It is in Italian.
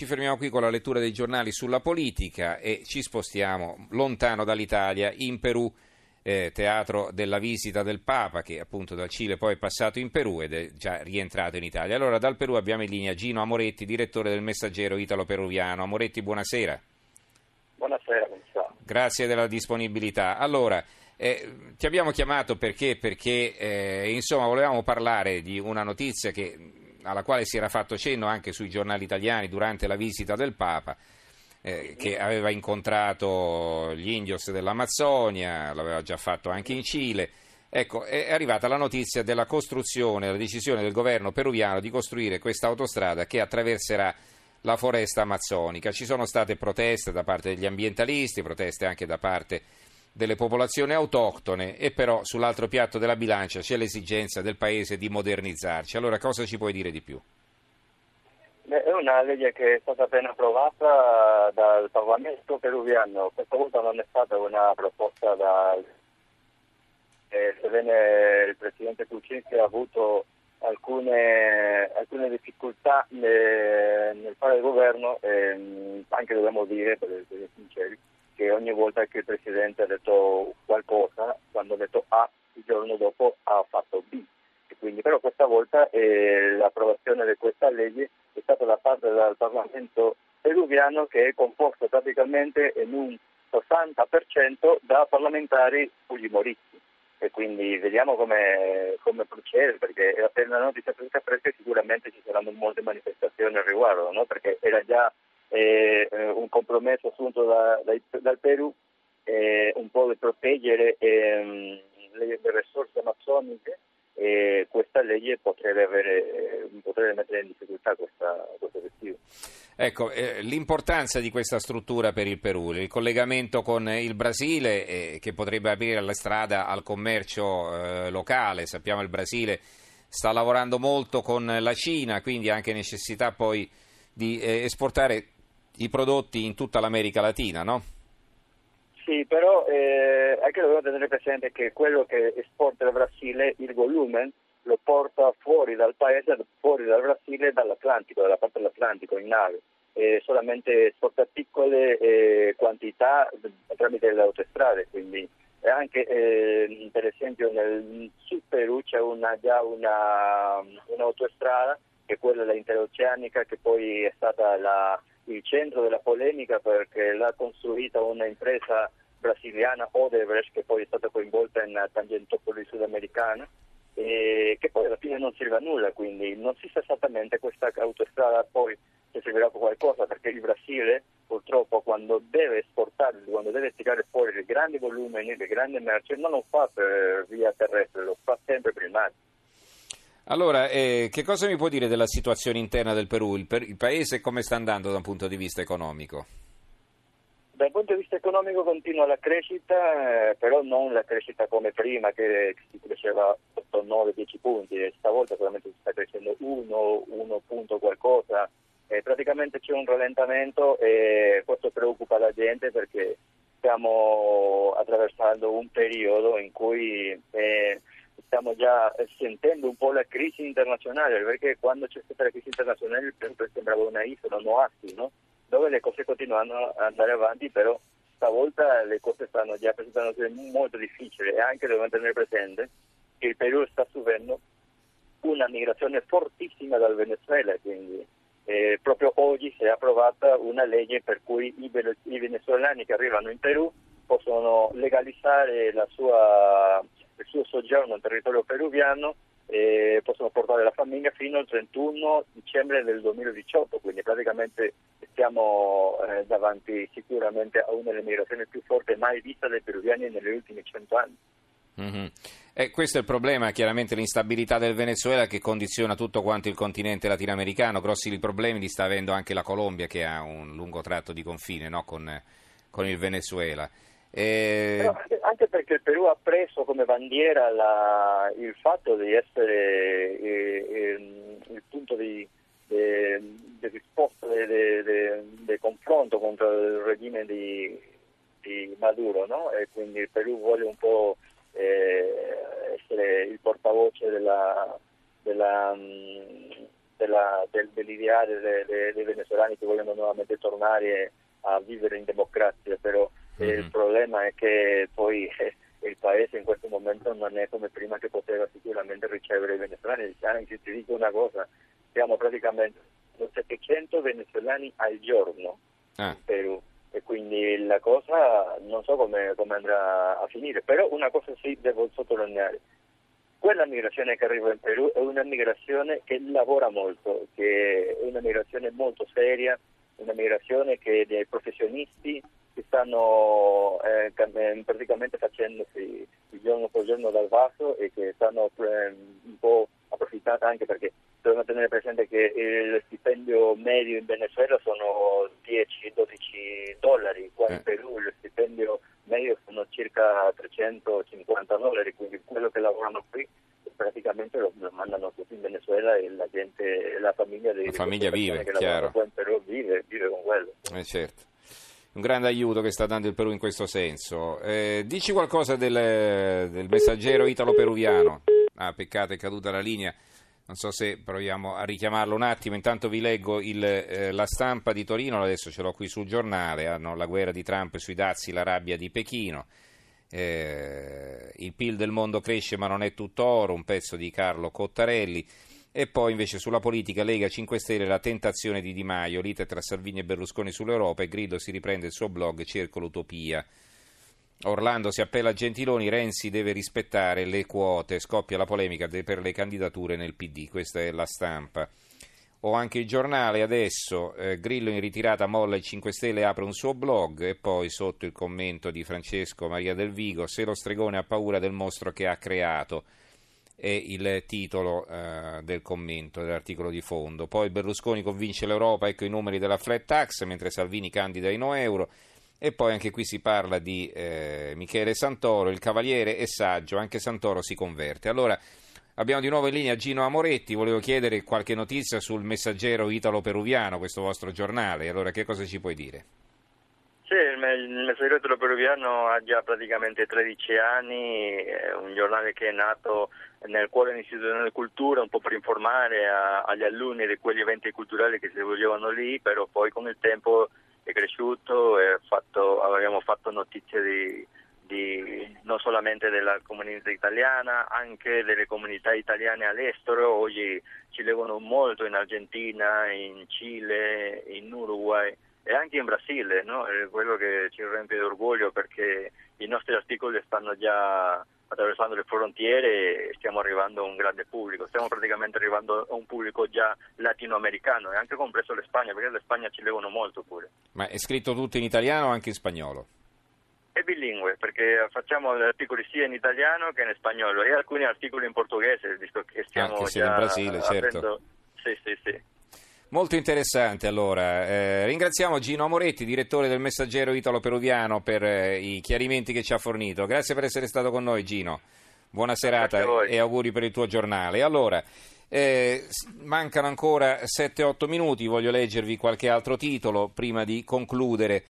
Ci fermiamo qui con la lettura dei giornali sulla politica e ci spostiamo lontano dall'Italia, in Perù, eh, teatro della visita del Papa, che appunto dal Cile poi è passato in Perù ed è già rientrato in Italia. Allora dal Perù abbiamo in linea Gino Amoretti, direttore del Messaggero Italo-Peruviano. Amoretti, buonasera. Buonasera, Gonzalo. Grazie della disponibilità. Allora, eh, ti abbiamo chiamato perché, perché eh, insomma, volevamo parlare di una notizia che alla quale si era fatto cenno anche sui giornali italiani durante la visita del Papa, eh, che aveva incontrato gli indios dell'Amazzonia, l'aveva già fatto anche in Cile. Ecco, è arrivata la notizia della costruzione, la decisione del governo peruviano di costruire questa autostrada che attraverserà la foresta amazzonica. Ci sono state proteste da parte degli ambientalisti, proteste anche da parte delle popolazioni autoctone e però sull'altro piatto della bilancia c'è l'esigenza del paese di modernizzarci. Allora cosa ci puoi dire di più? Beh, è una legge che è stata appena approvata dal Parlamento peruviano, questa volta non è stata una proposta dal... Eh, sebbene il Presidente Kuczynski ha avuto alcune, alcune difficoltà nel, nel fare il governo, eh, anche dobbiamo dire, per essere sinceri, che ogni volta che il Presidente ha detto qualcosa, quando ha detto A, il giorno dopo ha fatto B. Quindi, però questa volta eh, l'approvazione di questa legge è stata da parte del Parlamento peruviano che è composto praticamente in un 60% da parlamentari fujimoristi. E quindi vediamo come, come procede, perché è appena la notizia fresca sicuramente ci saranno molte manifestazioni al riguardo, no? perché era già eh, un compromesso assunto da, da, dal Perù eh, un po' di proteggere ehm, le, le, risorse amazzoniche e questa legge potrebbe, avere, potrebbe mettere in difficoltà questa, questo obiettivo. Ecco, eh, l'importanza di questa struttura per il Perù, il collegamento con il Brasile eh, che potrebbe aprire la strada al commercio eh, locale, sappiamo che il Brasile sta lavorando molto con la Cina, quindi anche necessità poi di eh, esportare i prodotti in tutta l'America Latina, no? Sì, però eh, anche dobbiamo tenere presente che quello che esporta il Brasile, il volume, lo porta fuori dal paese, fuori dal Brasile, dall'Atlantico, dalla parte dell'Atlantico in nave. Eh, solamente esporta piccole eh, quantità tramite le autostrade, quindi anche eh, per esempio nel Sud Perù c'è una, già una, un'autostrada che è quella interoceanica che poi è stata la, il centro della polemica perché l'ha costruita una impresa brasiliana Odebrecht che poi è stata coinvolta in Tangentopoli sudamericana e che poi alla fine non serve a nulla, quindi non si sa esattamente questa autostrada poi se servirà per qualcosa perché il Brasile purtroppo quando deve esportare, quando deve tirare fuori dei grandi volumi, le grandi merci, non lo fa per via terrestre, lo fa sempre per il mare. Allora, eh, che cosa mi può dire della situazione interna del Perù? Il, per- il, paese come sta andando da un punto di vista economico? Dal punto di vista economico continua la crescita, eh, però non la crescita come prima che si cresceva 8, 9, 10 punti, e stavolta solamente si sta crescendo 1, 1 punto qualcosa, eh, praticamente c'è un rallentamento e questo preoccupa la gente perché stiamo attraversando un periodo in cui eh, stiamo già sentendo un po' la crisi internazionale, perché quando c'è stata la crisi internazionale il Perù sembrava una isola, un oasi, no? dove le cose continuano ad andare avanti, però stavolta le cose stanno già presentando molto difficili e anche dobbiamo tenere presente che il Perù sta subendo una migrazione fortissima dal Venezuela, quindi eh, proprio oggi si è approvata una legge per cui i, i venezuelani che arrivano in Perù possono legalizzare sua, il suo soggiorno nel territorio peruviano e possono portare la famiglia fino al 31 dicembre del 2018, quindi praticamente siamo eh, davanti sicuramente a una delle migrazioni più forti mai vista dai peruviani negli ultimi cento anni. Mm-hmm. E questo è il problema, chiaramente l'instabilità del Venezuela che condiziona tutto quanto il continente latinoamericano, grossi problemi li sta avendo anche la Colombia che ha un lungo tratto di confine no? con, con, il Venezuela. E... Però anche perché il Perù ha preso come bandiera la, il fatto di essere eh, eh, il punto di, di, di risposta, di, confronto contro il regime di, di Maduro, no? e quindi il Perù vuole un po' eh, essere il portavoce della, della, della, del, dell'ideale dei, dei, venezuelani che vogliono nuovamente tornare a vivere in democrazia, però mm-hmm. il problema è che poi eh, il paese in questo momento non è come prima che poteva sicuramente ricevere i venezuelani. Anzi, ti dico una cosa, siamo praticamente 700 venezuelani al giorno ah. in Perù e quindi la cosa non so come, come, andrà a finire, però una cosa sì devo sottolineare, quella migrazione che arriva in Perù è una migrazione che lavora molto, che è una migrazione molto seria, una migrazione che dei professionisti che stanno eh, eh praticamente facendosi il giorno per giorno dal vaso e che stanno eh, un po' approfittando anche perché dobbiamo tenere presente che il stipendio medio in Venezuela sono 10-12 dollari, qua in eh. Perù il stipendio medio sono circa 350 dollari, quindi quello che lavorano qui praticamente lo, lo mandano tutti in Venezuela e la gente, la famiglia, dei, la famiglia vive, chiaro. Qua in Perù vive, vive con quello. Eh certo un grande aiuto che sta dando il Perù in questo senso. Eh, dici qualcosa del, del messaggero italo-peruviano. Ah, peccato, è caduta la linea. Non so se proviamo a richiamarlo un attimo. Intanto vi leggo il, eh, la stampa di Torino, adesso ce l'ho qui sul giornale. Hanno la guerra di Trump sui dazi, la rabbia di Pechino. Eh, il PIL del mondo cresce ma non è tutto oro, un pezzo di Carlo Cottarelli. E poi invece sulla politica Lega 5 Stelle la tentazione di Di Maio, lite tra Salvini e Berlusconi sull'Europa e Grido si riprende il suo blog Cerco l'Utopia. Orlando si appella a Gentiloni, Renzi deve rispettare le quote, scoppia la polemica per le candidature nel PD, questa è la stampa. Ho anche il giornale adesso, eh, Grillo in ritirata molla i 5 Stelle apre un suo blog. E poi sotto il commento di Francesco Maria del Vigo, se lo stregone ha paura del mostro che ha creato è il titolo eh, del commento dell'articolo di fondo. Poi Berlusconi convince l'Europa, ecco i numeri della flat tax, mentre Salvini candida i no euro. E poi anche qui si parla di eh, Michele Santoro, il cavaliere è saggio, anche Santoro si converte. Allora, abbiamo di nuovo in linea Gino Amoretti, volevo chiedere qualche notizia sul messaggero italo-peruviano, questo vostro giornale, allora che cosa ci puoi dire? Il Messaggero Peruviano ha già praticamente 13 anni, è un giornale che è nato nel cuore dell'Istituto dell'Istituto Cultura un po' per informare a, agli alunni di quegli eventi culturali che si svolgevano lì, però poi con il tempo è cresciuto e fatto, abbiamo fatto notizie di, di, non solamente della comunità italiana, anche delle comunità italiane all'estero, oggi ci leggono molto in Argentina, in Cile, in Uruguay e anche in Brasile, no? è quello che ci riempie di orgoglio perché i nostri articoli stanno già attraversando le frontiere e stiamo arrivando a un grande pubblico, stiamo praticamente arrivando a un pubblico già latinoamericano e anche compreso l'Espagna, perché l'Espagna ci leggono molto pure. Ma è scritto tutto in italiano o anche in spagnolo? È bilingue, perché facciamo articoli sia in italiano che in spagnolo e alcuni articoli in portoghese, visto che stiamo anche già in Brasile, certo. Sì, sì, sì. Molto interessante allora. Eh, ringraziamo Gino Amoretti, direttore del Messaggero Italo-Peruviano, per eh, i chiarimenti che ci ha fornito. Grazie per essere stato con noi Gino. Buona serata e auguri per il tuo giornale. Allora, eh, mancano ancora 7-8 minuti, voglio leggervi qualche altro titolo prima di concludere.